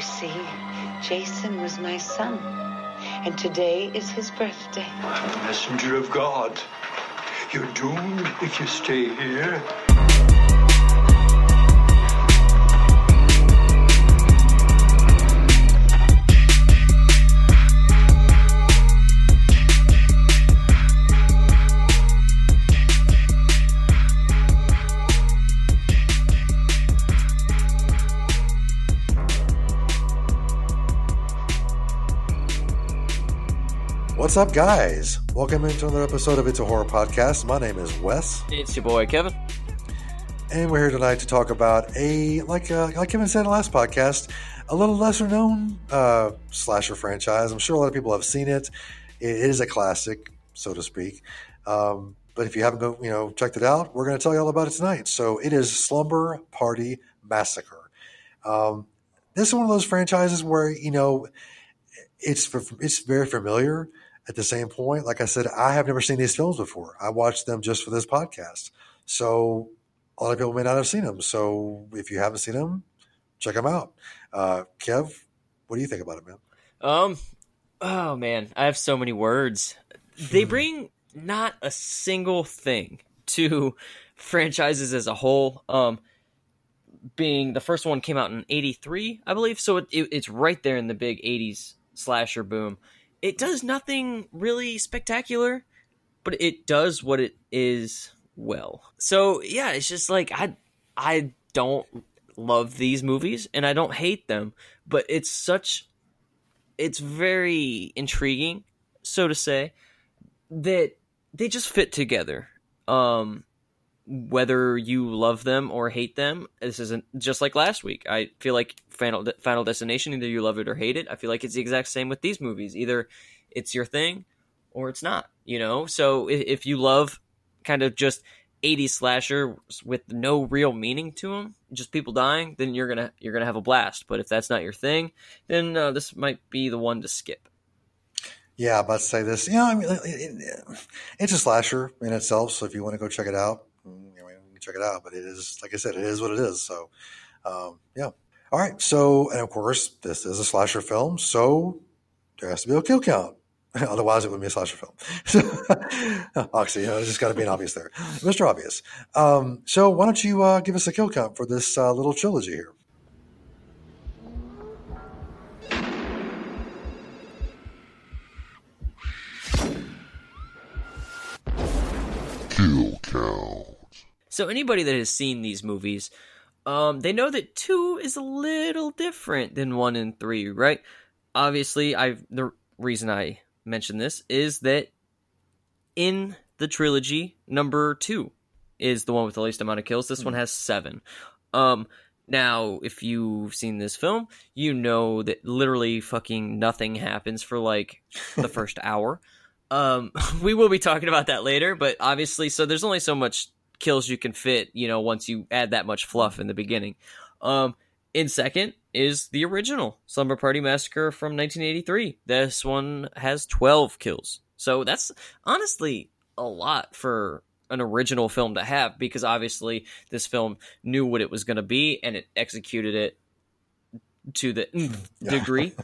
You see, Jason was my son, and today is his birthday. I'm a messenger of God. You're doomed if you stay here. What's up, guys? Welcome into another episode of It's a Horror Podcast. My name is Wes, It's your boy Kevin. and we're here tonight to talk about a like uh, like Kevin said in the last podcast, a little lesser known uh, slasher franchise. I'm sure a lot of people have seen it. It is a classic, so to speak. Um, but if you haven't go, you know, checked it out, we're going to tell you all about it tonight. So it is Slumber Party Massacre. Um, this is one of those franchises where you know it's it's very familiar. At the same point, like I said, I have never seen these films before. I watched them just for this podcast. So a lot of people may not have seen them. So if you haven't seen them, check them out. Uh, Kev, what do you think about it, man? Um, oh man, I have so many words. They bring not a single thing to franchises as a whole. Um, being the first one came out in '83, I believe, so it, it, it's right there in the big '80s slasher boom. It does nothing really spectacular, but it does what it is well. So yeah, it's just like I I don't love these movies and I don't hate them, but it's such it's very intriguing, so to say, that they just fit together. Um whether you love them or hate them, this isn't just like last week. I feel like Final Final Destination, either you love it or hate it. I feel like it's the exact same with these movies. Either it's your thing or it's not. You know, so if, if you love kind of just 80s slasher with no real meaning to them, just people dying, then you're gonna you're gonna have a blast. But if that's not your thing, then uh, this might be the one to skip. Yeah, I'm about to say this. You know, I mean, it, it, it's a slasher in itself. So if you want to go check it out, can check it out. But it is, like I said, it is what it is. So, um, yeah. All right. So, and of course, this is a slasher film. So there has to be a kill count. Otherwise, it would be a slasher film. Oxy, you know, there's just got to be an obvious there. Mr. Obvious. Um, so why don't you uh, give us a kill count for this uh, little trilogy here? Kill count. So anybody that has seen these movies, um, they know that two is a little different than one and three, right? Obviously, I the reason I mention this is that in the trilogy, number two is the one with the least amount of kills. This one has seven. Um, now, if you've seen this film, you know that literally fucking nothing happens for like the first hour. Um, we will be talking about that later, but obviously, so there's only so much kills you can fit, you know, once you add that much fluff in the beginning. Um, in second is the original Slumber Party Massacre from 1983. This one has 12 kills. So that's honestly a lot for an original film to have because obviously this film knew what it was going to be and it executed it to the Yeah. degree.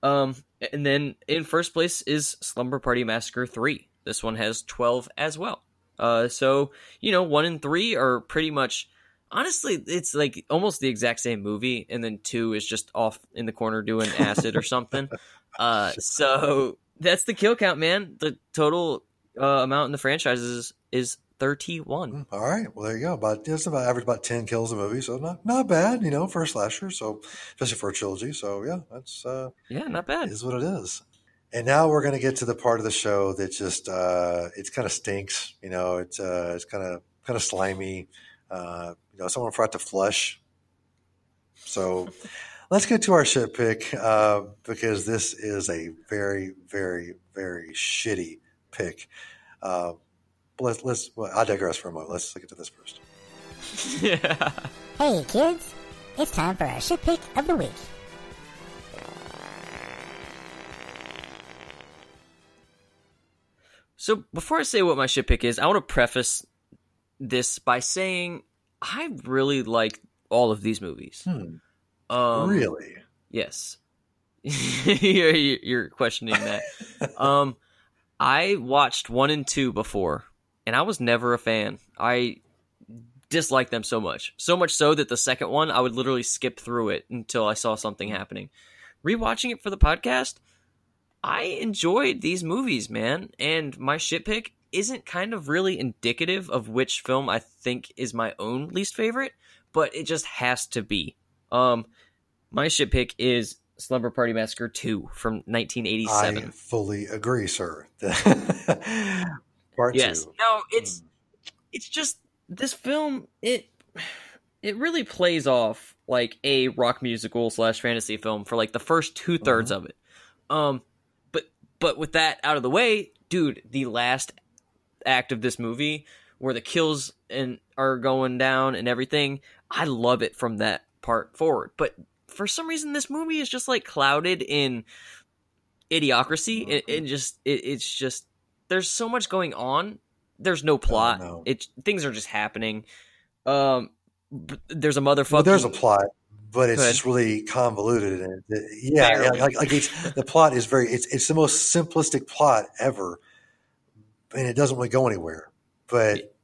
Um, and then in first place is Slumber Party Massacre 3. This one has 12 as well. Uh, so, you know, 1 and 3 are pretty much honestly it's like almost the exact same movie and then 2 is just off in the corner doing acid or something. Uh, so that's the kill count, man. The total uh, amount in the franchises is, is 31. All right. Well, there you go. About it's about average about ten kills a movie, so not not bad, you know, for a slasher. So especially for a trilogy. So yeah, that's uh, Yeah, not bad. is what it is. And now we're going to get to the part of the show that just uh, it kind of stinks. You know, it's uh, it's kind of kind of slimy. Uh, you know, someone forgot to flush. So let's get to our shit pick uh, because this is a very, very, very shitty pick. Uh, but let's let's. Well, I digress for a moment. Let's get to this first. yeah. Hey kids, it's time for our shit pick of the week. So before I say what my shit pick is, I want to preface this by saying I really like all of these movies. Hmm. Um, really? Yes. you're, you're questioning that. um, I watched one and two before, and I was never a fan. I disliked them so much. So much so that the second one, I would literally skip through it until I saw something happening. Rewatching it for the podcast, I enjoyed these movies, man. And my shit pick isn't kind of really indicative of which film I think is my own least favorite, but it just has to be. Um, my shit pick is Slumber Party Massacre 2 from 1987. I fully agree, sir. Part yes. two. No, it's it's just this film it it really plays off like a rock musical slash fantasy film for like the first two thirds of it. Um but with that out of the way, dude, the last act of this movie where the kills and are going down and everything, I love it from that part forward. But for some reason this movie is just like clouded in idiocracy. It, it just it, it's just there's so much going on. There's no plot. it things are just happening. Um there's a motherfucker Well, there's a plot, but it's Go ahead. just really convoluted. And yeah, yeah, like, like it's the plot is very it's it's the most simplistic plot ever, and it doesn't really go anywhere. But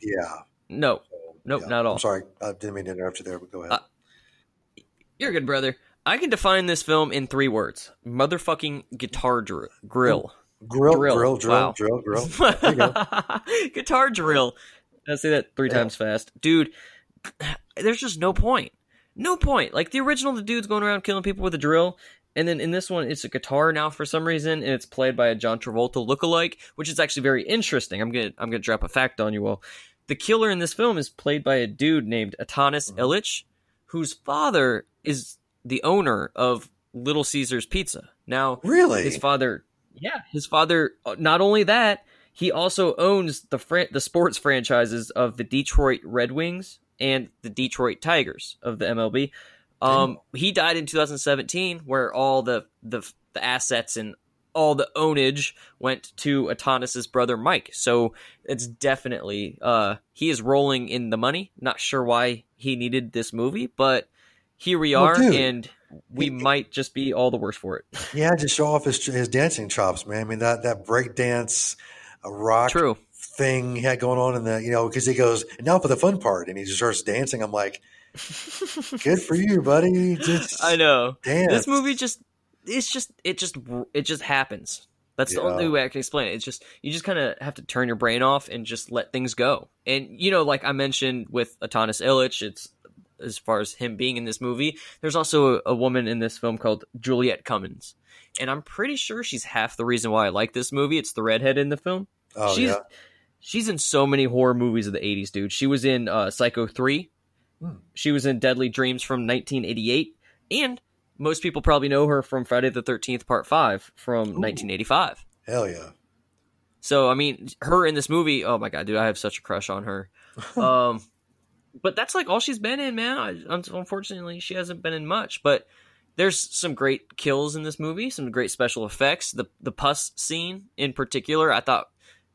yeah, no nope yeah. not at all I'm sorry, I didn't mean to interrupt you there, but go ahead. Uh, you're a good brother i can define this film in three words motherfucking guitar dr- grill grill, drill. drill, drill, Wow. drill, grill. There you go. guitar drill. I say that three Yeah. times fast, dude. There's just no point. No point. Like the original, the dude's going around killing people with a drill, and then in this one, it's a guitar now for some reason, and it's played by a John Travolta lookalike, which is actually very interesting. I'm gonna I'm gonna drop a fact on you all. The killer in this film is played by a dude named Atanas Mhm. Ilitch, whose father is the owner of Little Caesars Pizza. Now, Really? his father yeah his father uh, not only that he also owns the fran- the sports franchises of the Detroit Red Wings and the Detroit Tigers of the MLB um he died in 2017 where all the the the assets and all the ownage went to Adonis's brother Mike. So it's definitely uh he is rolling in the money. Not sure why he needed this movie but here we Well, are dude, and we he- might just be all the worse for it. Yeah, to show off his his dancing chops, man. I mean that that break dance, a rock true thing he had going on in the you know because he goes now for the fun part and he just starts dancing. I'm like, good for you, buddy. Just I know. dance. This movie just it's just it just it just happens. That's the only way I can explain it. It's just you just kind of have to turn your brain off and just let things go. And you know, like I mentioned with Atanas Ilitch, it's as far as him being in this movie. There's also a, a woman in this film called Juliette Cummins, and I'm pretty sure she's half the reason why I like this movie. It's the redhead in the film. Oh she's yeah, she's in so many horror movies of the 80s, dude. She was in uh, Psycho 3. Hmm. She was in Deadly Dreams from 1988, and most people probably know her from Friday the 13th Part 5 from 1985. hell yeah. So, I mean, her in this movie, oh my god, dude, I have such a crush on her. um but that's like all she's been in, man. I, unfortunately, she hasn't been in much, but there's some great kills in this movie, some great special effects. The the pus scene in particular, I thought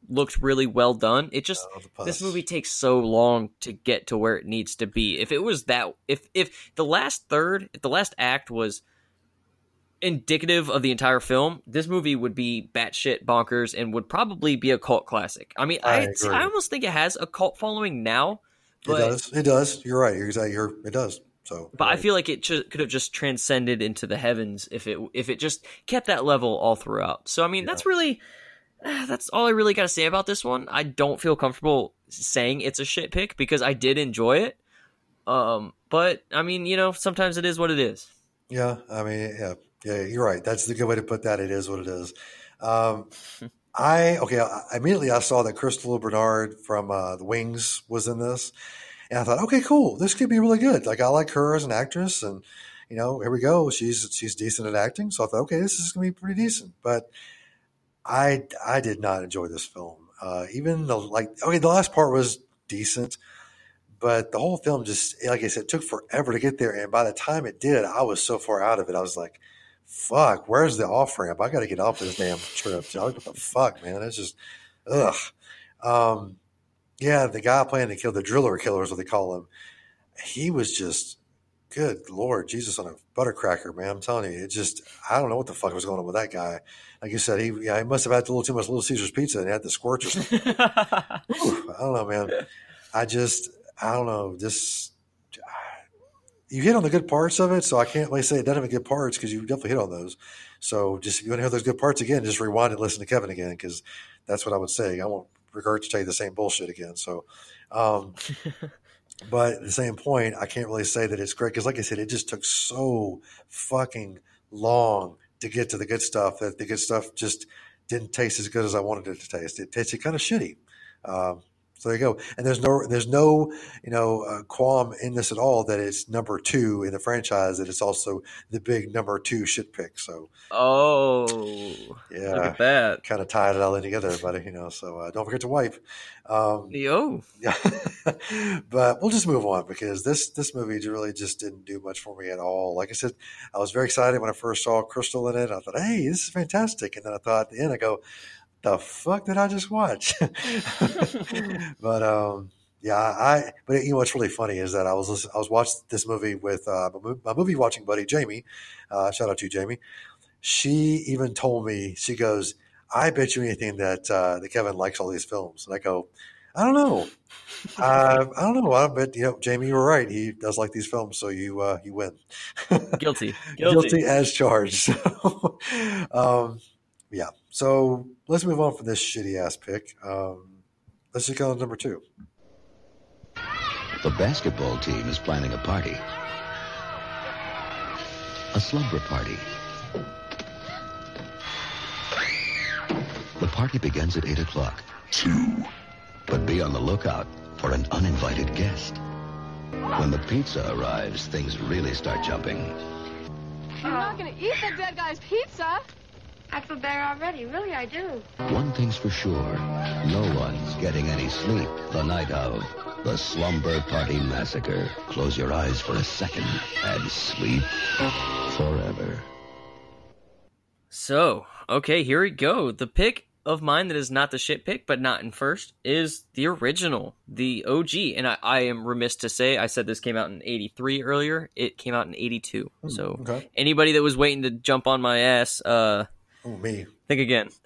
looked really well done. It just Oh, this movie takes so long to get to where it needs to be. If it was that if if the last third, if the last act was indicative of the entire film, this movie would be batshit bonkers and would probably be a cult classic. I mean, I I. I almost think it has a cult following now, it does. It does. You're right. You're exactly. You're, it does. So, but I feel like it ju- could have just transcended into the heavens if it if it just kept that level all throughout. So I mean, that's really that's all I really got to say about this one. I don't feel comfortable saying it's a shit pick because I did enjoy it. Um, but I mean, you know, sometimes it is what it is. Yeah, I mean, yeah, yeah, you're right. That's the good way to put that. It is what it is. Um, I okay. I, immediately I saw that Crystal Bernard from uh, the Wings was in this, and I thought, okay, cool. This could be really good. Like I like her as an actress, and you know, here we go. She's she's decent at acting. So I thought, okay, this is gonna be pretty decent. But I I did not enjoy this film. Uh, even the like, okay, the last part was decent. But the whole film just, like I said, took forever to get there. And by the time it did, I was so far out of it. I was like, fuck, where's the off ramp? I got to get off this damn trip. Like, what the fuck, man? It's just, ugh. Um, yeah, the guy playing the kill, the driller killer is what they call him. He was just, good lord, Jesus on a buttercracker, man. I'm telling you, it just I don't know what the fuck was going on with that guy. Like you said, he yeah, he must have had a little too much Little Caesars pizza and he had the squirts or something. I don't know, man. I just I don't know. This you hit on the good parts of it, so I can't really say it doesn't have good parts because you definitely hit on those. So just if you want to hear those good parts again, just rewind and listen to Kevin again because that's what I would say. I won't regurgitate the same bullshit again. So, um, but at the same point, I can't really say that it's great because, like I said, it just took so fucking long to get to the good stuff that the good stuff just didn't taste as good as I wanted it to taste. It tasted kind of shitty. Um, so there you go. And there's no there's no you know uh, qualm in this at all that it's number two in the franchise. That it's also the big number two shit pick. So oh, yeah, look at that. kind of tied it all in together, buddy. You know, so uh, don't forget to wipe. Um, Yo, yeah, but we'll just move on because this this movie really just didn't do much for me at all. Like I said, I was very excited when I first saw Crystal in it. I thought, hey, this is fantastic, and then I thought at the end, I go, the fuck did I just watch? but um, yeah, I. But you know what's really funny is that I was I was watching this movie with uh, my movie watching buddy Jamie. Uh, shout out to you, Jamie. She even told me she goes, "I bet you anything that uh, that Kevin likes all these films," and I go. I don't know. uh, I don't know. I bet you know, Jamie. You were right. He does like these films, so you uh, you win. guilty. Guilty. Guilty. as charged. So, um, yeah. So let's move on from this shitty ass pick. Um, let's just go to number two. The basketball team is planning a party. A slumber party. The party begins at 8 o'clock. Two. But be on the lookout for an uninvited guest. When the pizza arrives, things really start jumping. I'm not gonna eat the dead guy's pizza. I feel better already. Really, I do. One thing's for sure, no one's getting any sleep the night of the Slumber Party Massacre. Close your eyes for a second and sleep forever. So, okay, here we go. The pick of mine that is not the shit pick, but not in first, is the original, the OG. And I, I am remiss to say, I said this came out in 83 earlier. It came out in 82. so, okay. anybody that was waiting to jump on my ass, uh, Oh, me. think again.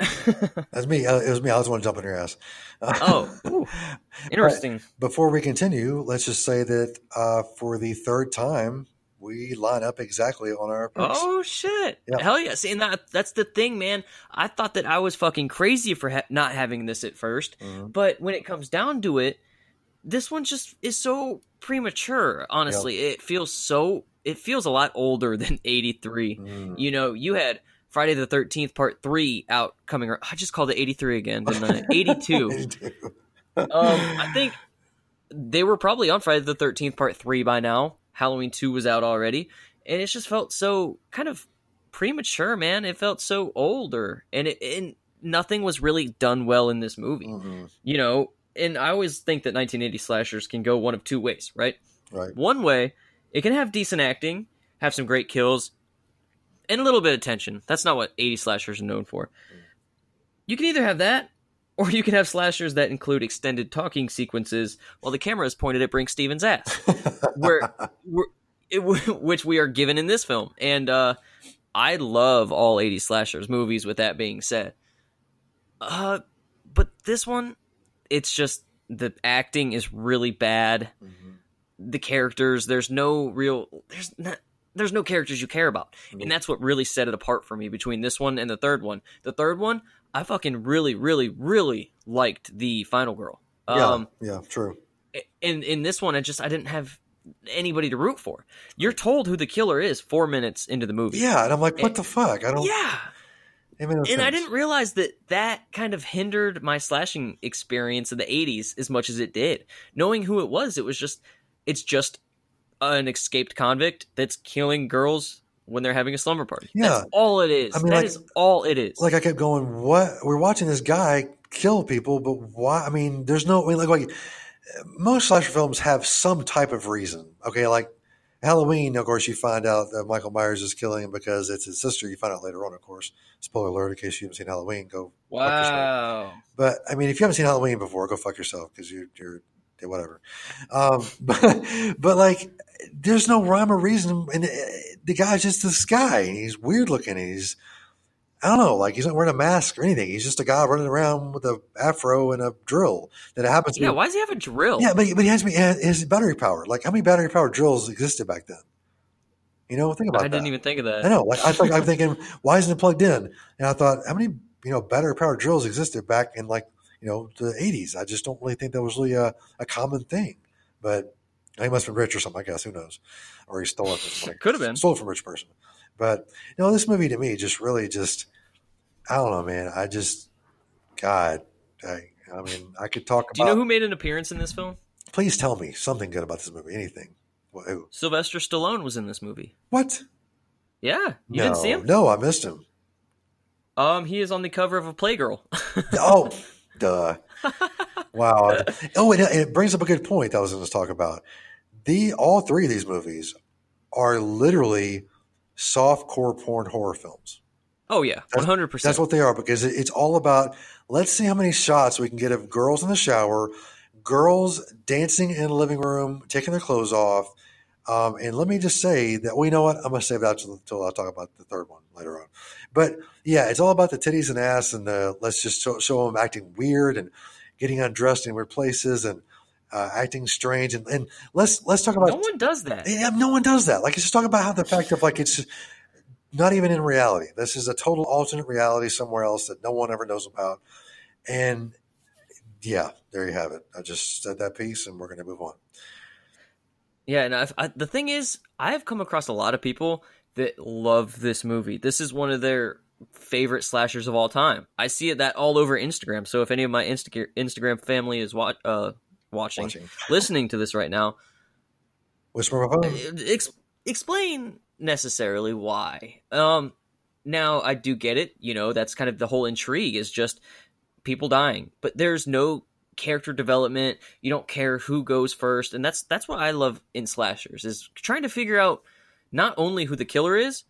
That's me. Uh, It was me. I was the one jumping your ass. oh, ooh, interesting. Before we continue, let's just say that uh, for the third time, we line up exactly on our picks. Oh shit! Yeah. Hell yeah! See, and that that's the thing, man. I thought that I was fucking crazy for ha- not having this at 1st Mm-hmm. but when it comes down to it, this one just is so premature. Honestly, it feels so. It feels a lot older than '83. Mm. You know, you had Friday the Thirteenth Part Three out coming. I just called it '83 again, didn't I? '82. um, I think they were probably on Friday the Thirteenth Part Three by now. Halloween Two was out already, and it just felt so kind of premature, man. It felt so older, and it and nothing was really done well in this movie. Mhm. You know, and I always think that 1980 slashers can go one of two ways, right? Right. One way, it can have decent acting, have some great kills, and a little bit of tension. That's not what 80 slashers are known for. You can either have that, or you can have slashers that include extended talking sequences while the camera is pointed at Brinke Stevens' ass, where, where it, which we are given in this film. And uh, I love all 80 slashers movies. With that being said, uh, but this one, it's just the acting is really bad. The characters, there's no real, there's not. There's no characters you care about, and that's what really set it apart for me between this one and the third one. The third one, I fucking really, really, really liked the final girl. Yeah. Um, yeah. True. in in this one, I just I didn't have anybody to root for. You're told who the killer is four minutes into the movie. Yeah. And I'm like, what the fuck? I don't. yeah. it made no And I didn't realize that that kind of hindered my slashing experience in the 80s as much as it did. Knowing who it was, it was just, it's just an escaped convict that's killing girls when they're having a slumber party. Yeah. That's all it is. I mean, That like- is all it is. like I kept going, what? We're watching this guy kill people, but why? I mean, there's no, I mean, like, like most slasher films have some type of reason. Okay. Like Halloween, of course, you find out that Michael Myers is killing him because it's his sister. You find out later on, of course. Spoiler alert in case you haven't seen Halloween, go fuck yourself. wow. But I mean, if you haven't seen Halloween before, go fuck yourself because you, you're okay, whatever. Um, but but like, there's no rhyme or reason, and uh, the guy's just this guy, and he's weird looking, he's I don't know, like he's not wearing a mask or anything. He's just a guy running around with a afro and a drill that happens. Yeah, to be, Yeah, why does he have a drill? yeah, but, but he has, he has battery power. Like how many battery power drills existed back then? You know, think about I that. didn't even think of that. I know. Like I thought, I'm thinking, why isn't it plugged in? And I thought, how many you know battery power drills existed back in like you know the 80s? I just don't really think that was really a, a common thing. But he must have been rich or something. I guess who knows? Or he stole it. From, like, Could have been. stole it from a rich person. But you know, this movie to me just really just I don't know, man. I just God, I, I mean, I could talk Do you know who made an appearance in this film? please tell me something good about this movie. Anything? Who? Sylvester Stallone was in this movie. What? Yeah, you no, didn't see him? No, I missed him. Um, he is on the cover of a Playgirl. Oh, duh. Wow. Oh, and it, brings up a good point that I was going to talk about. The all three of these movies are literally soft core porn horror films. oh yeah, one hundred percent. That's what they are because it, it's all about let's see how many shots we can get of girls in the shower, girls dancing in the living room, taking their clothes off. Um, and let me just say that, well, you know what? I'm going to save that until I talk about the third one later on. But yeah, it's all about the titties and ass, and uh, let's just show, show them acting weird and getting undressed in weird places and uh, acting strange. And, and let's let's talk about No one does that. yeah, no one does that. Like, it's just talking about how the fact of like it's not even in reality. This is a total alternate reality somewhere else that no one ever knows about. And yeah, there you have it. I just said that piece, and we're going to move on. Yeah, and I've, I, the thing is, I have come across a lot of people that love this movie. This is one of their favorite slashers of all time. I see it that all over Instagram. So if any of my Insta- Instagram family is wa- uh, watching, Watching. listening to this right now, Whisper phone. ex- explain necessarily why. Um, now I do get it. You know, that's kind of the whole intrigue is just people dying, but there's no character development. You don't care who goes first, and that's that's what I love in slashers is trying to figure out not only who the killer is,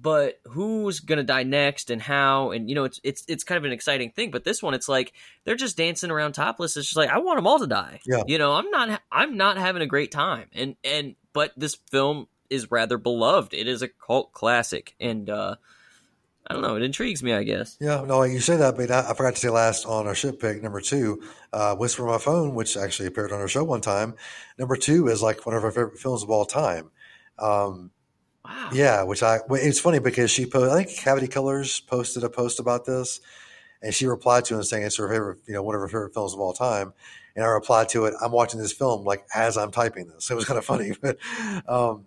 but who's gonna die next and how. And you know, it's it's it's kind of an exciting thing. But this one, it's like they're just dancing around topless. It's just like I want them all to die. Yeah. You know, I'm not I'm not having a great time, and and but this film is rather beloved. It is a cult classic, and uh I don't know. It intrigues me, I guess. Yeah, no, you say that, but I, I forgot to say last on our ship pick number two, uh, "Whisper My Phone," which actually appeared on our show one time. Number two is like one of our favorite films of all time. Um, Wow. Yeah, which I it's funny because she posted. I think Cavity Colors posted a post about this, and she replied to it saying it's her favorite, you know, one of her favorite films of all time. And I replied to it, I'm watching this film like as I'm typing this. It was kind of funny, but um,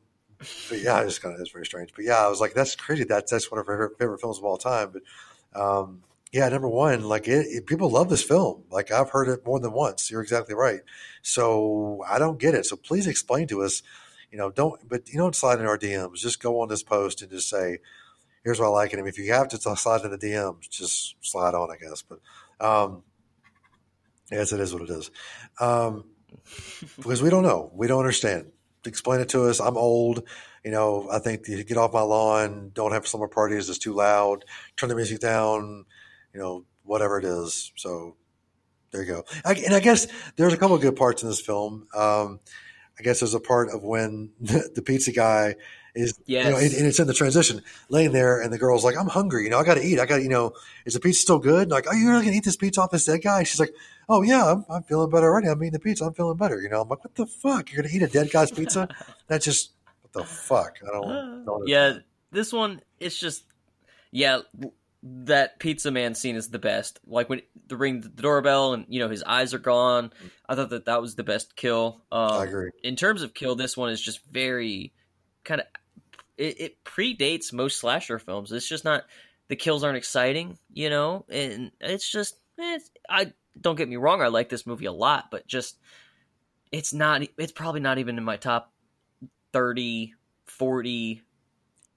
but yeah, it's kind of it's very strange. But yeah, I was like, that's crazy. That's that's one of her favorite films of all time. But um, yeah, number one, like it, it, people love this film. Like I've heard it more than once. You're exactly right. So I don't get it. So please explain to us. You know, don't but you don't slide in our DMs. Just go on this post and just say, "Here's what I like." And if you have to slide in the DMs, just slide on, I guess. But um, yes, it is what it is. Um, because we don't know, we don't understand. Explain it to us. I'm old. You know, I think you get off my lawn. Don't have slumber parties. It's too loud. Turn the music down. You know, whatever it is. So there you go. I, and I guess there's a couple of good parts in this film. Um, I guess there's a part of when the, the pizza guy is, Yes. you know, and, and it's in the transition, laying there, and the girl's like, "I'm hungry. You know, I got to eat. I got, to you know, is the pizza still good?" And like, "Oh, you're not gonna eat this pizza off this dead guy?" She's like, "Oh yeah, I'm, I'm feeling better already. I'm eating the pizza. I'm feeling better." You know, I'm like, "What the fuck? You're gonna eat a dead guy's pizza? That's just what the fuck? I don't. don't yeah, this one it's just yeah, that pizza man scene is the best. Like when the ring the doorbell and you know his eyes are gone. I thought that that was the best kill. Um, I agree. In terms of kill, this one is just very kind of it, it predates most slasher films. It's just not the kills aren't exciting, you know, and it's just eh, it's, I don't get me wrong. I like this movie a lot, but just it's not. It's probably not even in my top 30, 40,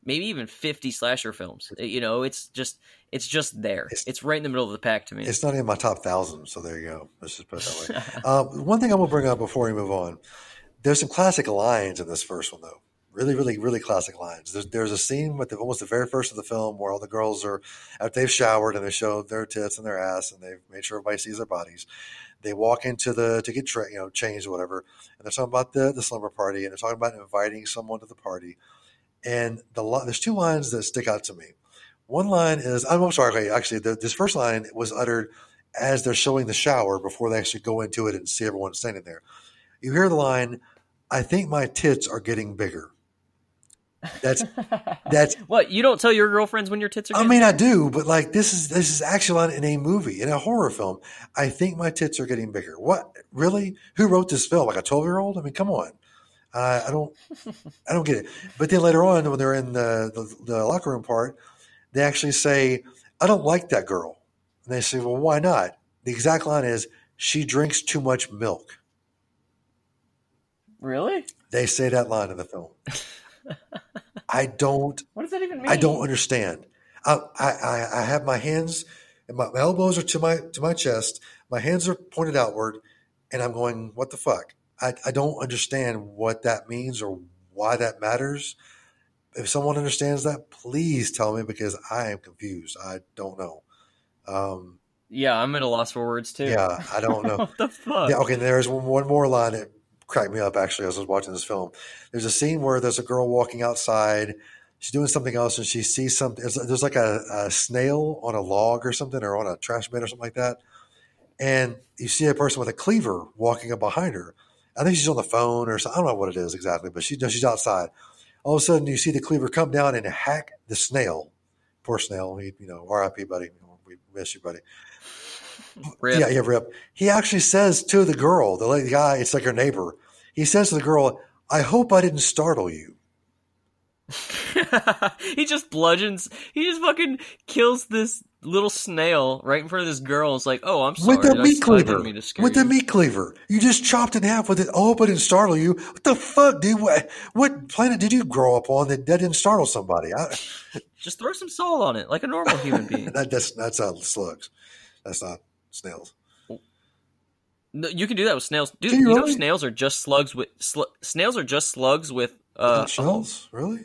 maybe even 50 slasher films. You know, it's just it's just there. It's- It's, right in the middle of the pack to me. It's not in my top thousand, so there you go. Let's just put it that way. uh, one thing I will bring up before we move on: there's some classic lines in this first one, though. Really, really, really classic lines. There's, there's a scene with the, almost the very first of the film where all the girls are they've showered and they show their tits and their ass and they've made sure everybody sees their bodies. They walk into the to get tra- you know changed or whatever, and they're talking about the the slumber party and they're talking about inviting someone to the party. And the there's two lines that stick out to me. One line is I'm, sorry, actually, the, this first line was uttered as they're showing the shower before they actually go into it and see everyone standing there. You hear the line, "I think my tits are getting bigger." That's that's. What you don't tell your girlfriends when your tits are? I getting- mean, I do, but like this is this is actually in a movie in a horror film. I think my tits are getting bigger. What really? Who wrote this film? Like a twelve year old? I mean, come on. Uh, I don't, I don't get it. But then later on, when they're in the, the the locker room part, they actually say, "I don't like that girl," and they say, "Well, why not?" The exact line is, "She drinks too much milk." really? They say that line in the film. I don't. What does that even mean? I don't understand. I, I, I- I have my hands and my, my elbows are to my to my chest. My hands are pointed outward, and I'm going, "What the fuck?" I, I don't understand what that means or why that matters. If someone understands that, please tell me because I am confused. I don't know. Um, Yeah, I'm at a loss for words too. yeah, I don't know. what the fuck? Yeah, okay, there's one, one more line that cracked me up actually as I was watching this film. There's a scene where there's a girl walking outside. She's doing something else and she sees something. There's, like a, a snail on a log or something or on a trash bin or something like that. And you see a person with a cleaver walking up behind her. I think she's on the phone or something. I don't know what it is exactly, but she, she's outside. All of a sudden, you see the cleaver come down and hack the snail. Poor snail. He, you know, RIP, buddy. We miss you, buddy. Rip. Yeah, yeah, Rip. He actually says to the girl, the lady, the guy, it's like her neighbor. He says to the girl, "I hope I didn't startle you." he just bludgeons. He just fucking kills this little snail right in front of this girl. It's like, oh, I'm sorry. with the meat cleaver. didn't mean to scare With the meat cleaver, you just chopped in half with it. Oh, but I didn't startle you. What the fuck, dude? What, what planet did you grow up on that, that didn't startle somebody? I, Just throw some salt on it, like a normal human being. that, that's that's not slugs. That's not snails. No, you can do that with snails, dude. You, you know, snails are just slugs with sl- snails are just slugs with uh, shells, really?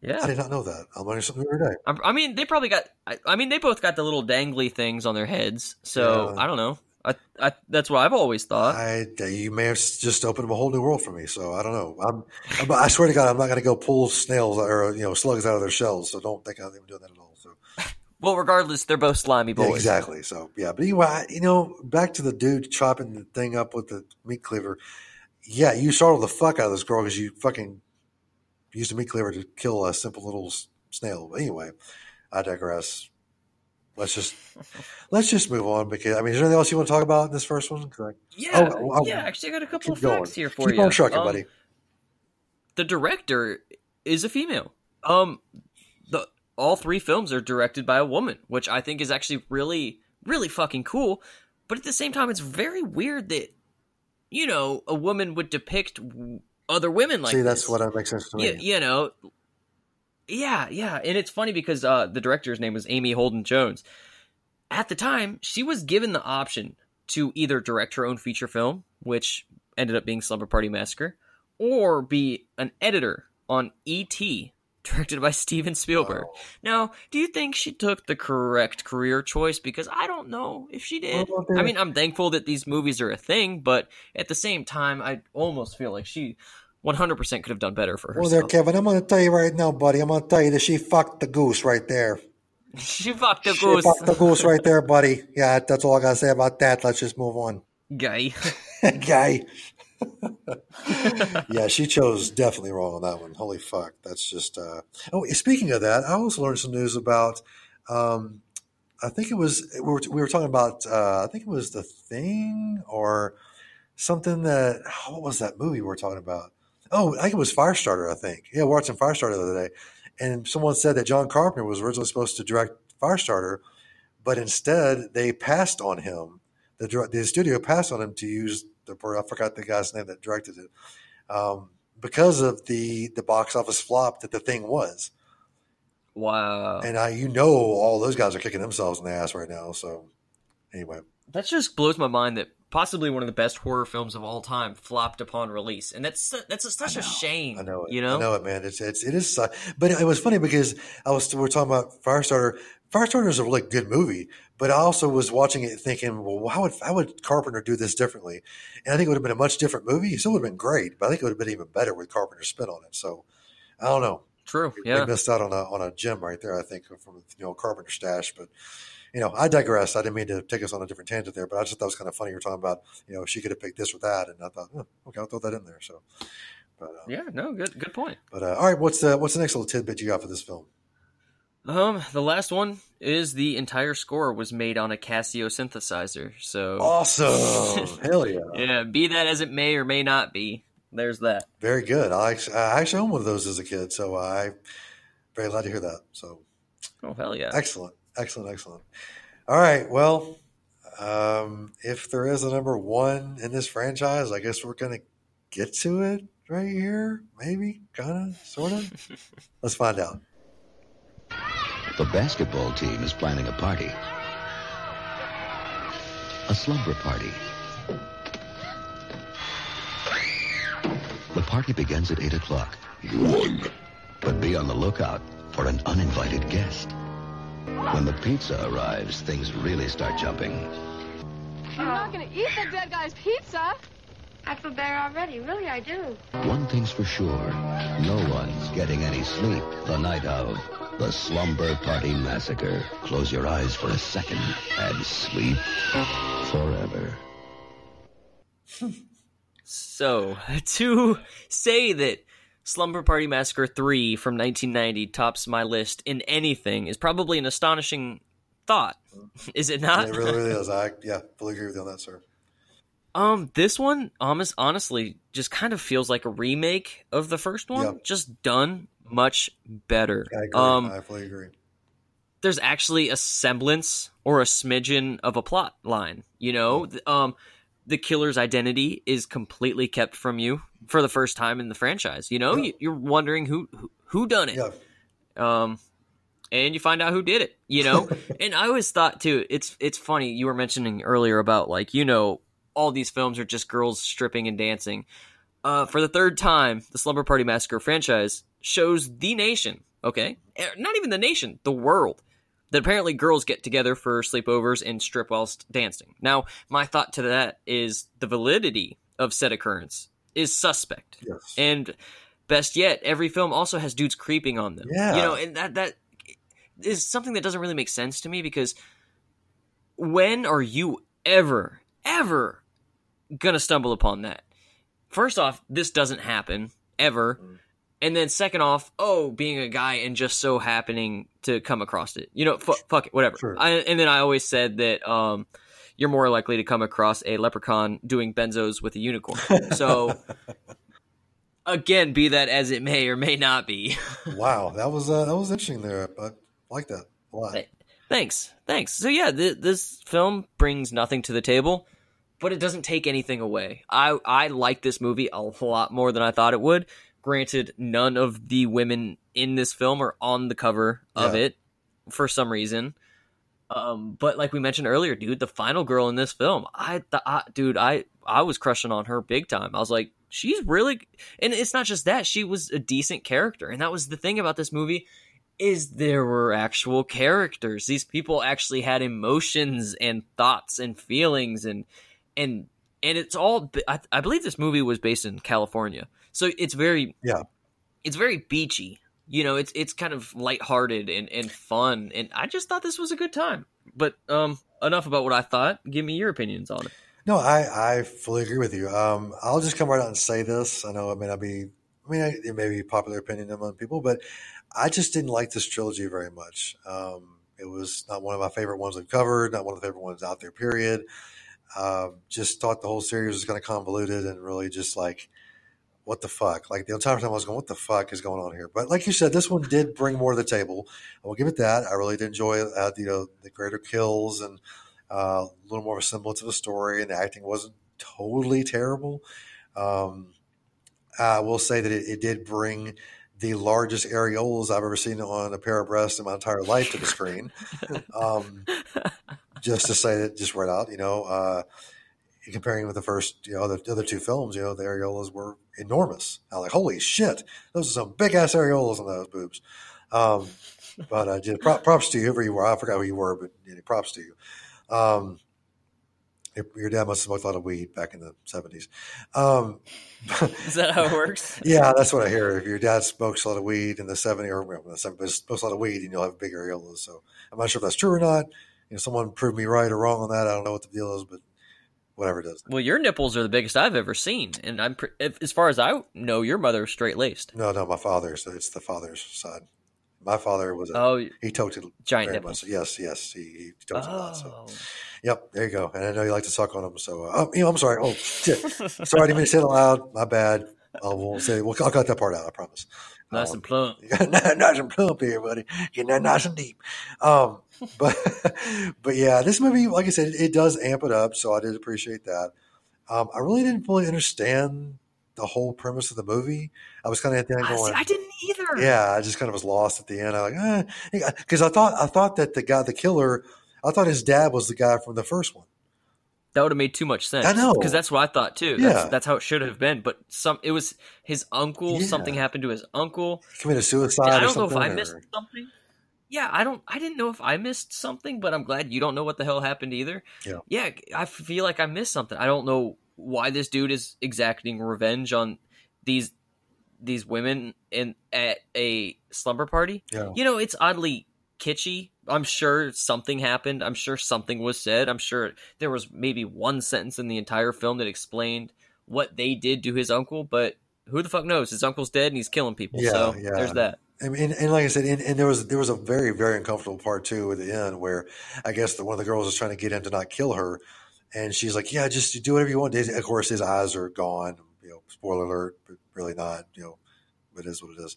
Yeah, I did not know that. I'm learning something every day. I, I mean, they probably got. I, I mean, they both got the little dangly things on their heads. So Yeah. I don't know. I, I that's what I've always thought. I you may have just opened up a whole new world for me. So I don't know. I'm, but I swear to God, I'm not going to go pull snails or you know slugs out of their shells. So don't think I'm even doing that at all. So well, regardless, they're both slimy yeah, boys. exactly. So yeah, but anyway, I- you know, back to the dude chopping the thing up with the meat cleaver. Yeah, you startled the fuck out of this girl because you fucking used a meat cleaver to kill a simple little snail. But anyway, I digress. Let's just let's just move on because I mean, is there anything else you want to talk about in this first one? I- Yeah, Oh, oh, yeah. Actually, I got a couple of going. facts here for Keep you. on trucking, Um, buddy. The director is a female. Um, the all three films are directed by a woman, which I think is actually really, really fucking cool. But at the same time, it's very weird that you know a woman would depict other women like See, that's this. what that makes sense to me. you, you know yeah yeah and it's funny because uh, the director's name was amy holden jones at the time she was given the option to either direct her own feature film which ended up being slumber party massacre or be an editor on et directed by steven spielberg Oh. now do you think she took the correct career choice because i don't know if she did i mean i'm thankful that these movies are a thing but at the same time i almost feel like she 100% could have done better for herself. Well, there, Kevin. I'm going to tell you right now, buddy. I'm going to tell you that she fucked the goose right there. She fucked the She goose fucked the goose right there, buddy. Yeah, that's all I got to say about that. Let's just move on. guy. Guy. yeah, she chose definitely wrong on that one. Holy fuck. That's just. Uh... Oh, speaking of that, I also learned some news about. Um, I think it was we were, we were talking about. Uh, I think it was the thing or something that. What was that movie we were talking about? Oh, I think it was Firestarter. I think. Yeah, we were watching Firestarter the other day, and someone said that John Carpenter was originally supposed to direct Firestarter, but instead they passed on him. The the studio passed on him to use the I forgot the guy's name that directed it um, because of the the box office flop that the thing was. Wow. And I, you know, all those guys are kicking themselves in the ass right now. So, anyway, that just blows my mind that possibly one of the best horror films of all time flopped upon release, and that's that's a, such a shame. I know it. You know, I know it, man. It's it's it is. But it was funny because I was we're talking about Firestarter. Firestarter is a really good movie, but I also was watching it thinking, well, how would how would Carpenter do this differently? And I think it would have been a much different movie. It still would have been great, but I think it would have been even better with Carpenter's spin on it. So I don't know. True. We Yeah. missed out on a on a gem right there. I think from you know Carpenter stash, but. You know, I digress. I didn't mean to take us on a different tangent there, but I just thought it was kind of funny. You're talking about, you know, she could have picked this or that, and I thought, oh, okay, I'll throw that in there. So, but, uh, Yeah. No. Good. Good point. but uh, all right, what's the what's the next little tidbit you got for this film? Um, the last one is the entire score was made on a Casio synthesizer. So Awesome, hell yeah, yeah, be that as it may or may not be. There's that. very good. I actually, I actually owned one of those as a kid, so I very glad to hear that. So Oh hell yeah. excellent, excellent, excellent. All right, well, um, if there is a number one in this franchise, I guess we're gonna get to it right here, maybe, kind of, sort of. Let's find out. The basketball team is planning a party. A slumber party. The party begins at 8 o'clock. One. But be on the lookout for an uninvited guest. When the pizza arrives, things really start jumping. I'm not gonna eat the dead guy's pizza. I feel better already. Really, I do. One thing's for sure, no one's getting any sleep the night of the Slumber Party Massacre. Close your eyes for a second and sleep forever. So, to say that Slumber Party Massacre 3 from 1990 tops my list in anything is probably an astonishing thought. Is it not? It really, really is. I yeah, fully agree with you on that, sir. Um, this one, honest, honestly, just kind of feels like a remake of the first one, Yeah. just done much better. I agree. Um, I fully agree. there's actually a semblance or a smidgen of a plot line. You know, um, the killer's identity is completely kept from you for the first time in the franchise. You know, Yeah. you, you're wondering who who, who done it. Yeah, Um, and you find out who did it. You know, and I always thought too. It's it's funny you were mentioning earlier about like you know all these films are just girls stripping and dancing. Uh, for the third time, the Slumber Party Massacre franchise shows the nation. Okay, Eh, not even the nation, the world. That apparently girls get together for sleepovers and strip whilst dancing. Now, my thought to that is the validity of said occurrence is suspect. yes. And best yet, every film also has dudes creeping on them. Yeah. You know, and that that is something that doesn't really make sense to me because when are you ever, ever gonna stumble upon that? First off, this doesn't happen ever. Mm. And then second off, oh, being a guy and just so happening to come across it. You know, fu- fuck it, whatever. Sure. I, and then I always said that um, you're more likely to come across a leprechaun doing benzos with a unicorn. So again, be that as it may or may not be. wow, that was uh, that was interesting there. I like that a lot. Th- thanks, thanks. So yeah, th- this film brings nothing to the table, but it doesn't take anything away. I I like this movie a lot more than I thought it would. Granted, none of the women in this film are on the cover of Yeah. it for some reason. Um, but like we mentioned earlier, dude, the final girl in this film, I, th- I dude, I I was crushing on her big time. I was like, she's really, and it's not just that she was a decent character, and that was the thing about this movie is there were actual characters. These people actually had emotions and thoughts and feelings and and and it's all. I, I believe this movie was based in California, so it's very Yeah. it's very beachy. You know, it's it's kind of lighthearted and, and fun, and I just thought this was a good time. But um, enough about what I thought. Give me your opinions on it. No, I, I fully agree with you. Um, I'll just come right out and say this. I know it may not be, I mean, it may be popular opinion among people, but I just didn't like this trilogy very much. Um, it was not one of my favorite ones we've covered, not one of the favorite ones out there, period. Um, just thought the whole series was kind of convoluted and really just like, what the fuck? Like the entire time I was going, what the fuck is going on here? But like you said, this one did bring more to the table. I will give it that. I really did enjoy uh, you know the greater kills and uh, a little more of a semblance of a story, and the acting wasn't totally terrible. Um, I will say that it, it did bring the largest areolas I've ever seen on a pair of breasts in my entire life to the screen. um, just to say it just right out, you know, uh, comparing with the first, you know, the other two films, you know, the areolas were enormous. I was like, holy shit, those are some big ass areolas on those boobs. Um, but uh, just prop, props to you, whoever you were. I forgot who you were, but you know, props to you. Um, your, dad must have smoked a lot of weed back in the seventies. Um, Is that how it works? yeah, that's what I hear. If your dad smokes a lot of weed in the seventies or well, the 70s, smokes a lot of weed, and you'll have big areolas. So I'm not sure if that's true or not. You know, someone prove me right or wrong on that. I don't know what the deal is, but whatever it is. Well, your nipples are the biggest I've ever seen, and I'm pre- if, as far as I know, your mother is straight laced. No, no, my father's. It's the father's side. My father was. A, Oh, he toted giant nipples. much. Yes, yes, he, he toted a lot. So. Oh, Yep, there you go. And I know you like to suck on them. So, uh, oh, you know, I'm sorry. Oh, shit. sorry, I didn't mean to say it loud. My bad. I won't say. Well, I'll cut that part out. I promise. Nice Um, and plump. nice and plump here, buddy. Getting that nice and deep. Um, but but yeah, this movie, like I said, it, does amp it up. So I did appreciate that. Um, I really didn't fully understand the whole premise of the movie. I was kind of at the end going, I didn't either. yeah, I just kind of was lost at the end. I like, eh, because I thought I thought that the guy, the killer, I thought his dad was the guy from the first one. That would have made too much sense. I know. because that's what I thought too. Yeah. That's, that's how it should have been. But some, it was his uncle. Yeah. Something happened to his uncle. He committed suicide. And I don't know if something, I missed something. Yeah, I don't. I didn't know if I missed something, but I'm glad you don't know what the hell happened either. Yeah. yeah. I feel like I missed something. I don't know why this dude is exacting revenge on these these women in at a slumber party. Yeah. You know, it's oddly kitschy. I'm sure something happened. I'm sure something was said. I'm sure there was maybe one sentence in the entire film that explained what they did to his uncle, but who the fuck knows? His uncle's dead and he's killing people. Yeah, so yeah. there's that. I mean, and, and like I said, and, and there was there was a very very uncomfortable part too at the end where I guess the, one of the girls was trying to get him to not kill her, and she's like, "Yeah, just do whatever you want." Of course, his eyes are gone. You know, spoiler alert, but really not. You know, but it is what it is.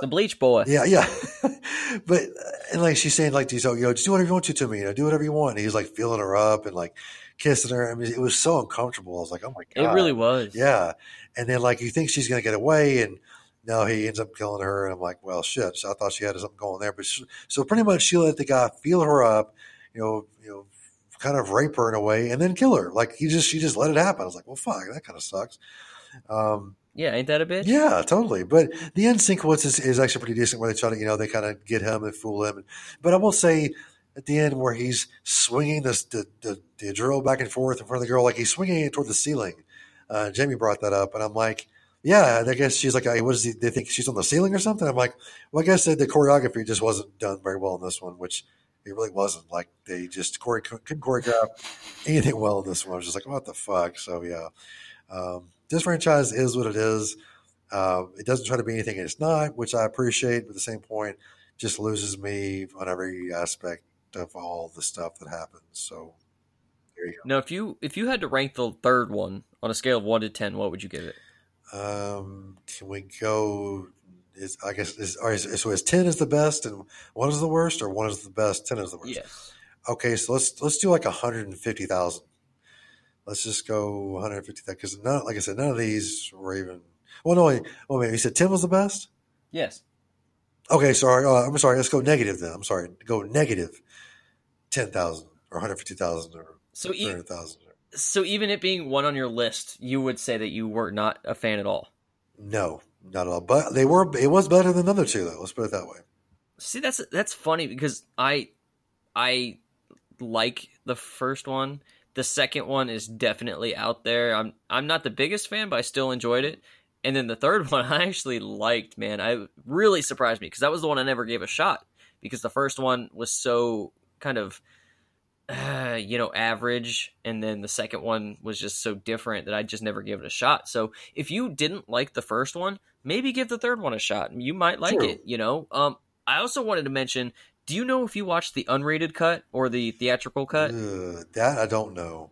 The bleach boy. Yeah, yeah. but and like she's saying, like, "Just you know, just do whatever you want to to me. You know, do whatever you want." And he's like feeling her up and like kissing her. I mean, it was so uncomfortable. I was like, "Oh my god!" It really was. Yeah. And then like you think she's gonna get away, and no, he ends up killing her. And I'm like, well, shit. So I thought she had something going there, but she, so pretty much she let the guy feel her up, you know, you know, kind of rape her in a way, and then kill her. Like he just she just let it happen. I was like, well, fuck, that kind of sucks. Um, Yeah, ain't that a bitch? yeah, totally. But the end sequence is, is actually pretty decent where they try to, you know, they kind of get him and fool him. But I will say at the end where he's swinging this, the, the, the drill back and forth in front of the girl, like he's swinging it toward the ceiling. Uh, Jamie brought that up, and I'm like, yeah, I guess she's like, hey, what is he? They think she's on the ceiling or something? I'm like, well, I guess the, the choreography just wasn't done very well in this one, which it really wasn't. Like they just chore- couldn't choreograph anything well in this one. I was just like, what the fuck? So yeah, um, this franchise is what it is. Uh, it doesn't try to be anything it's not, which I appreciate. But at the same point, just loses me on every aspect of all the stuff that happens. So there you Now, if you if you had to rank the third one on a scale of one to ten, what would you give it? Um, can we go? Is I guess is, right, so is ten is the best and one is the worst, or one is the best, ten is the worst? Yes. Okay, so let's let's do like hundred and fifty thousand. Let's just go one hundred fifty thousand because none, like I said, none of these were even. Well, no, wait, oh wait, you said ten was the best. Yes. Okay, sorry. Uh, I'm sorry. Let's go negative then. I'm sorry. Go negative ten thousand or one hundred fifty thousand or So e- hundred thousand. so even it being one on your list, you would say that you were not a fan at all. No, not at all. But they were. It was better than the other two, though. Let's put it that way. See, that's that's funny because I I like the first one. The second one is definitely out there. I'm I'm not the biggest fan, but I still enjoyed it. And then the third one I actually liked, man. I really surprised me because that was the one I never gave a shot because the first one was so kind of uh, you know average and then the second one was just so different that I just never gave it a shot. So if you didn't like the first one, maybe give the third one a shot. You might like it, you know. Um I also wanted to mention, do you know if you watched the unrated cut or the theatrical cut? That I don't know.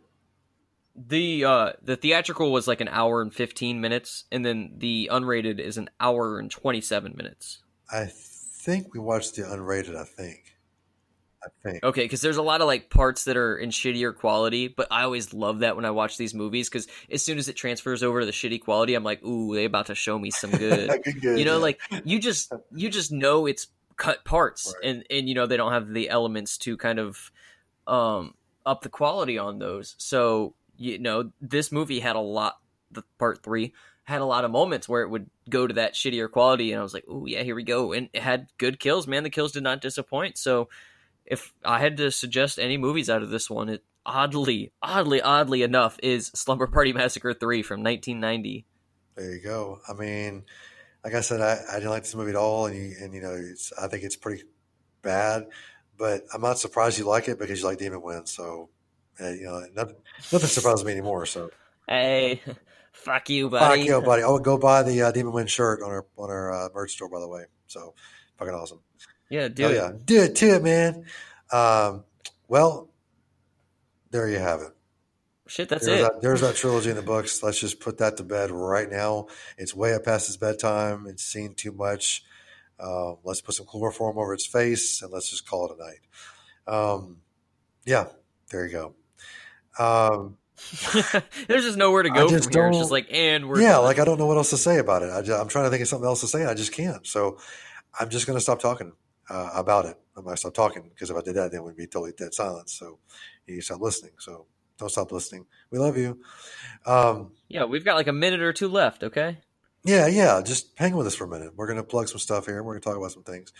The uh the theatrical was like an hour and 15 minutes and then the unrated is an hour and 27 minutes. I think we watched the unrated. I think. I think. Okay, because there's a lot of like parts that are in shittier quality, but I always love that when I watch these movies because as soon as it transfers over to the shitty quality, I'm like, ooh, they about to show me some good. Good, good, you know, yeah. like you just you just know it's cut parts, Right. and and you know they don't have the elements to kind of um, up the quality on those. So you know, this movie had a lot. The part three had a lot of moments where it would go to that shittier quality, and I was like, "Oh yeah, here we go." And it had good kills, man. The kills did not disappoint. So if I had to suggest any movies out of this one, it oddly, oddly, oddly enough, is Slumber Party Massacre three from 1990. There you go. I mean, like I said, I, I didn't like this movie at all, and you, and you know, it's, I think it's pretty bad. But I'm not surprised you like it because you like Demon Wind. So, uh, you know, nothing, nothing surprises me anymore. So, hey, fuck you, buddy. Fuck you, buddy. Oh, go buy the uh, Demon Wind shirt on our on our uh, merch store, by the way. So, fucking awesome. Yeah, do oh, it. Yeah, do it, do it, man. Um, well, there you have it. Shit, that's there's it. That, there's that trilogy in the books. Let's just put that to bed right now. It's way up past its bedtime. It's seen too much. Uh, let's put some chloroform over its face and let's just call it a night. Um, yeah, there you go. Um, There's just nowhere to go from here. It's just like, and we're yeah, done. like I don't know what else to say about it. I am trying to think of something else to say. I just can't. So I'm just going to stop talking uh, about it. I'm going to stop talking because if I did that, then we'd be totally dead silence. So you stop listening. So don't stop listening. We love you. Um, yeah, we've got like a minute or two left. Okay. Yeah, yeah. Just hang with us for a minute. We're going to plug some stuff here. We're going to talk about some things.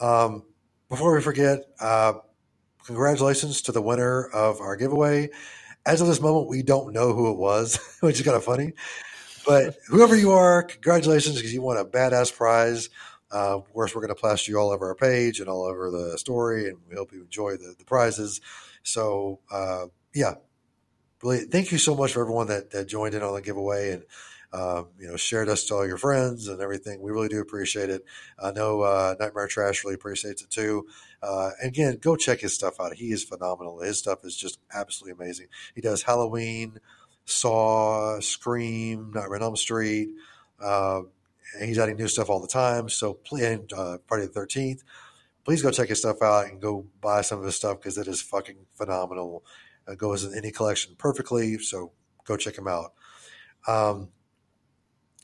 Um, before we forget, uh, congratulations to the winner of our giveaway. As of this moment, we don't know who it was, which is kind of funny. But whoever you are, congratulations because you won a badass prize. Uh, of course, we're going to plaster you all over our page and all over the story, and we hope you enjoy the, the prizes. So, uh, yeah, really, thank you so much for everyone that, that joined in on the giveaway and um, you know shared us to all your friends and everything. We really do appreciate it. I know uh, Nightmare Trash really appreciates it too. Uh, again, go check his stuff out. He is phenomenal. His stuff is just absolutely amazing. He does Halloween, Saw, Scream, Nightmare on Elm Street. Uh, he's adding new stuff all the time. So, please, uh, Friday the Thirteenth. Please go check his stuff out and go buy some of his stuff because it is fucking phenomenal. It goes in any collection perfectly. So go check them out. Um,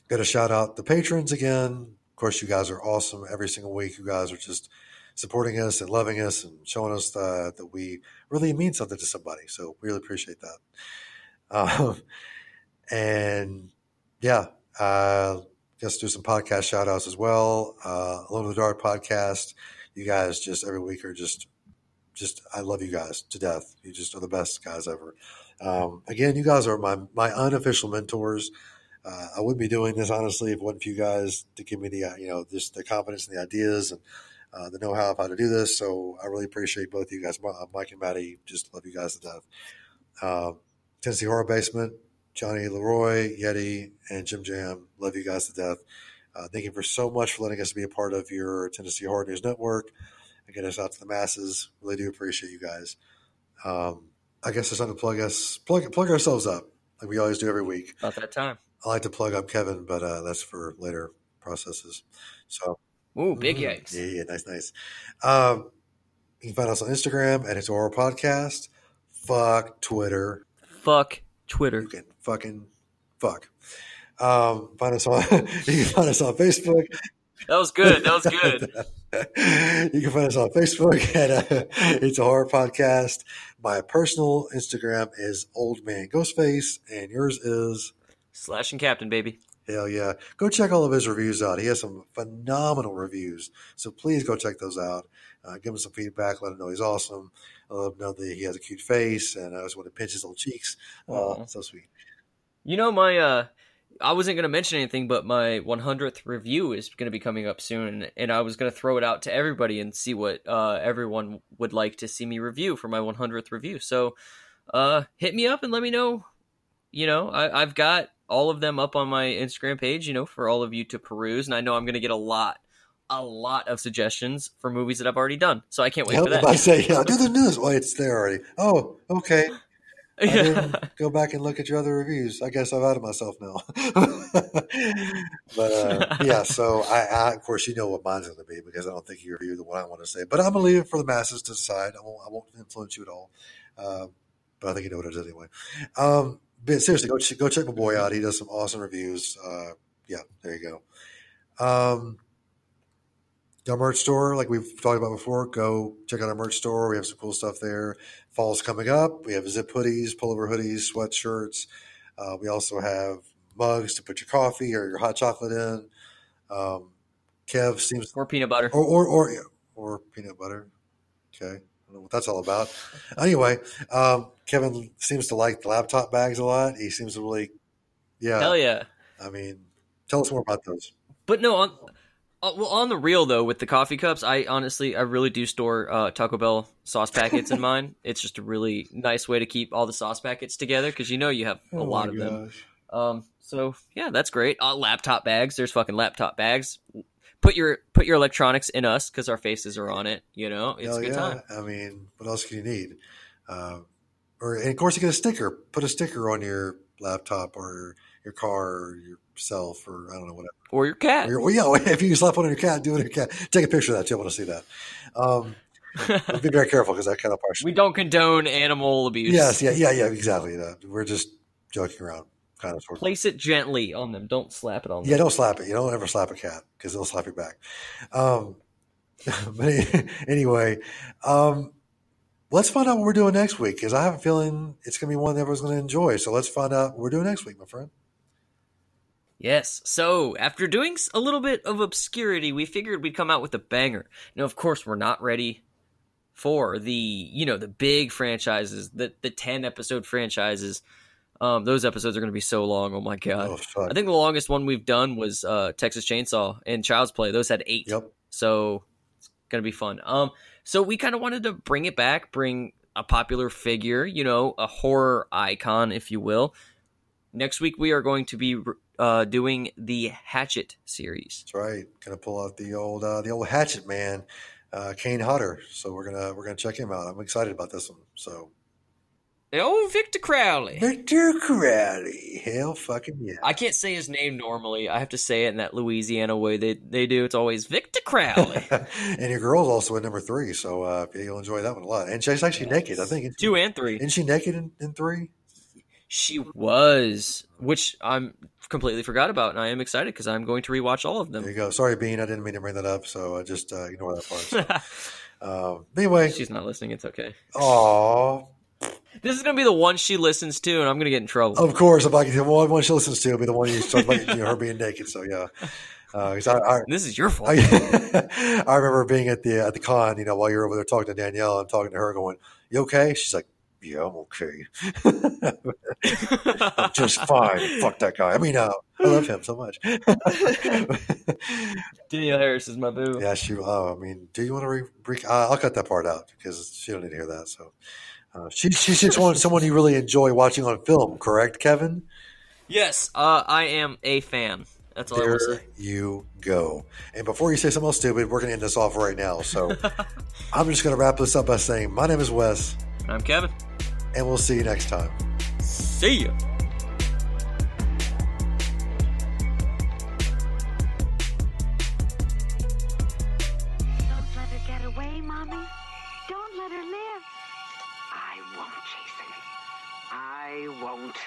got to shout out the patrons again. Of course, you guys are awesome every single week. You guys are just supporting us and loving us and showing us uh, that we really mean something to somebody. So we really appreciate that. Um, and yeah, uh, guess do some podcast shout outs as well. Uh, Alone in the Dark podcast. You guys just every week are just, just, I love you guys to death. You just are the best guys ever. Um, again, you guys are my, my unofficial mentors. Uh, I wouldn't be doing this honestly if it wasn't for you guys to give me the, you know, just the confidence and the ideas and uh, the know-how of how to do this. So I really appreciate both of you guys, Mike and Maddie. Just love you guys to death. Uh, Tennessee Horror Basement, Johnny Leroy, Yeti, and Jim Jam. Love you guys to death. Uh, thank you for so much for letting us be a part of your Tennessee Horror News Network and get us out to the masses. Really do appreciate you guys. Um, I guess it's time to plug us, plug plug ourselves up like we always do every week. About that time. I like to plug up Kevin, but uh, that's for later processes. So, ooh, big mm, yikes! Yeah, yeah, nice, nice. Um, you can find us on Instagram at It's Horror Podcast. Fuck Twitter. Fuck Twitter. You can fucking fuck. Um, find us on. you can find us on Facebook. That was good. That was good. you can find us on Facebook at uh, It's a Horror Podcast. My personal Instagram is Old Man Ghostface, and yours is Slashing Captain, baby. Hell yeah. Go check all of his reviews out. He has some phenomenal reviews. So please go check those out. Uh, give him some feedback. Let him know he's awesome. Let him know that he has a cute face and I just want to pinch his little cheeks. Oh, so sweet. You know, my, uh, I wasn't going to mention anything, but my 100th review is going to be coming up soon, and I was going to throw it out to everybody and see what uh, everyone would like to see me review for my 100th review. So, uh, hit me up and let me know. You know, I, I've got all of them up on my Instagram page, you know, for all of you to peruse. And I know I'm going to get a lot, a lot of suggestions for movies that I've already done. So I can't wait for that. I say, yeah, do the news. Well, it's there already. Oh, okay. Go back and look at your other reviews. I guess I've outed myself now. but uh, yeah, so I, I, of course, you know what mine's going to be because I don't think you review the one I want to say. But I'm going to leave it for the masses to decide. I won't, I won't influence you at all. Uh, but I think you know what it is anyway. Um, but seriously, go go check my boy out. He does some awesome reviews. Uh, yeah, there you go. Um, our merch store, like we've talked about before, go check out our merch store. We have some cool stuff there. Fall's coming up. We have zip hoodies, pullover hoodies, sweatshirts. Uh, we also have mugs to put your coffee or your hot chocolate in. Um, Kev seems or peanut butter or or or, or peanut butter. Okay, I don't know what that's all about. Anyway, um, Kevin seems to like the laptop bags a lot. He seems to really, yeah. hell yeah. I mean, tell us more about those. But no, on uh, well on the real though, with the coffee cups, I honestly I really do store uh, Taco Bell sauce packets in mine. It's just a really nice way to keep all the sauce packets together because you know you have a Oh lot of them. Um, so yeah, that's great. Uh, laptop bags. There's fucking laptop bags. Put your put your electronics in us because our faces are on it. You know, it's Hell a good yeah. time. I mean, what else can you need? Uh, or and of course, you get a sticker. Put a sticker on your laptop or your car or yourself or I don't know whatever. Or your cat. Or your- well, yeah, if you slap one on your cat, do it on your cat. Take a picture of that too. I want to see that. Um, be very careful because that kind of partial. we don't condone animal abuse. Yes, yeah, yeah, yeah, exactly. Uh, we're just joking around, kind of. Sort of. Place it gently on them. Don't slap it on them. Yeah, don't slap it. You don't ever slap a cat because they'll slap you back. Um, but anyway, um, let's find out what we're doing next week because I have a feeling it's going to be one that everyone's going to enjoy. So let's find out what we're doing next week, my friend. Yes. So, after doing a little bit of obscurity, we figured we'd come out with a banger. Now, of course, we're not ready for the, you know, the big franchises, the the 10 episode franchises. Um, those episodes are going to be so long. Oh my god. Oh. I think the longest one we've done was uh, Texas Chainsaw and Child's Play. Those had 8. Yep. So, it's going to be fun. Um so we kind of wanted to bring it back, bring a popular figure, you know, a horror icon if you will. Next week we are going to be uh, doing the Hatchet series. That's right. Going to pull out the old uh, the old Hatchet Man, uh, Kane Hodder. So we're gonna we're gonna check him out. I'm excited about this one. So Oh, Victor Crowley. Victor Crowley, hell fucking yeah. I can't say his name normally. I have to say it in that Louisiana way they they do. It's always Victor Crowley. and your girl's also at number three, so uh, you'll enjoy that one a lot. And she's actually naked, I think. Two and three. Isn't she naked in, in three? She was, which I'm completely forgot about, and I am excited because I'm going to rewatch all of them. There you go. Sorry, Bean, I didn't mean to bring that up, so I just uh, ignore that part. So. um, anyway, She's not listening. It's okay. aw, This is gonna be the one she listens to, and I'm gonna get in trouble. of course, if I can, the one, one she listens to will be the one you talk about you know, her being naked. So yeah, uh, I, I, This is your fault. I, I remember being at the at the con, you know, while you're over there talking to Danielle, I'm talking to her, going, "You okay?" She's like, "Yeah, I'm okay. I'm just fine. Fuck that guy. I mean, uh, I love him so much." Danielle Harris is my boo. yeah, she. Oh, I mean, do you want to re? re uh, I'll cut that part out because she don't need to hear that. So, uh, she she's just one someone you really enjoy watching on film, correct, Kevin? Yes, uh, I am a fan. That's all There say. you go. And before you say something else stupid, we're going to end this off right now. So I'm just going to wrap this up by saying, my name is Wes, I'm Kevin. and we'll see you next time. See ya. Don't let her get away, Mommy. Don't let her live. I won't, Jason. I won't.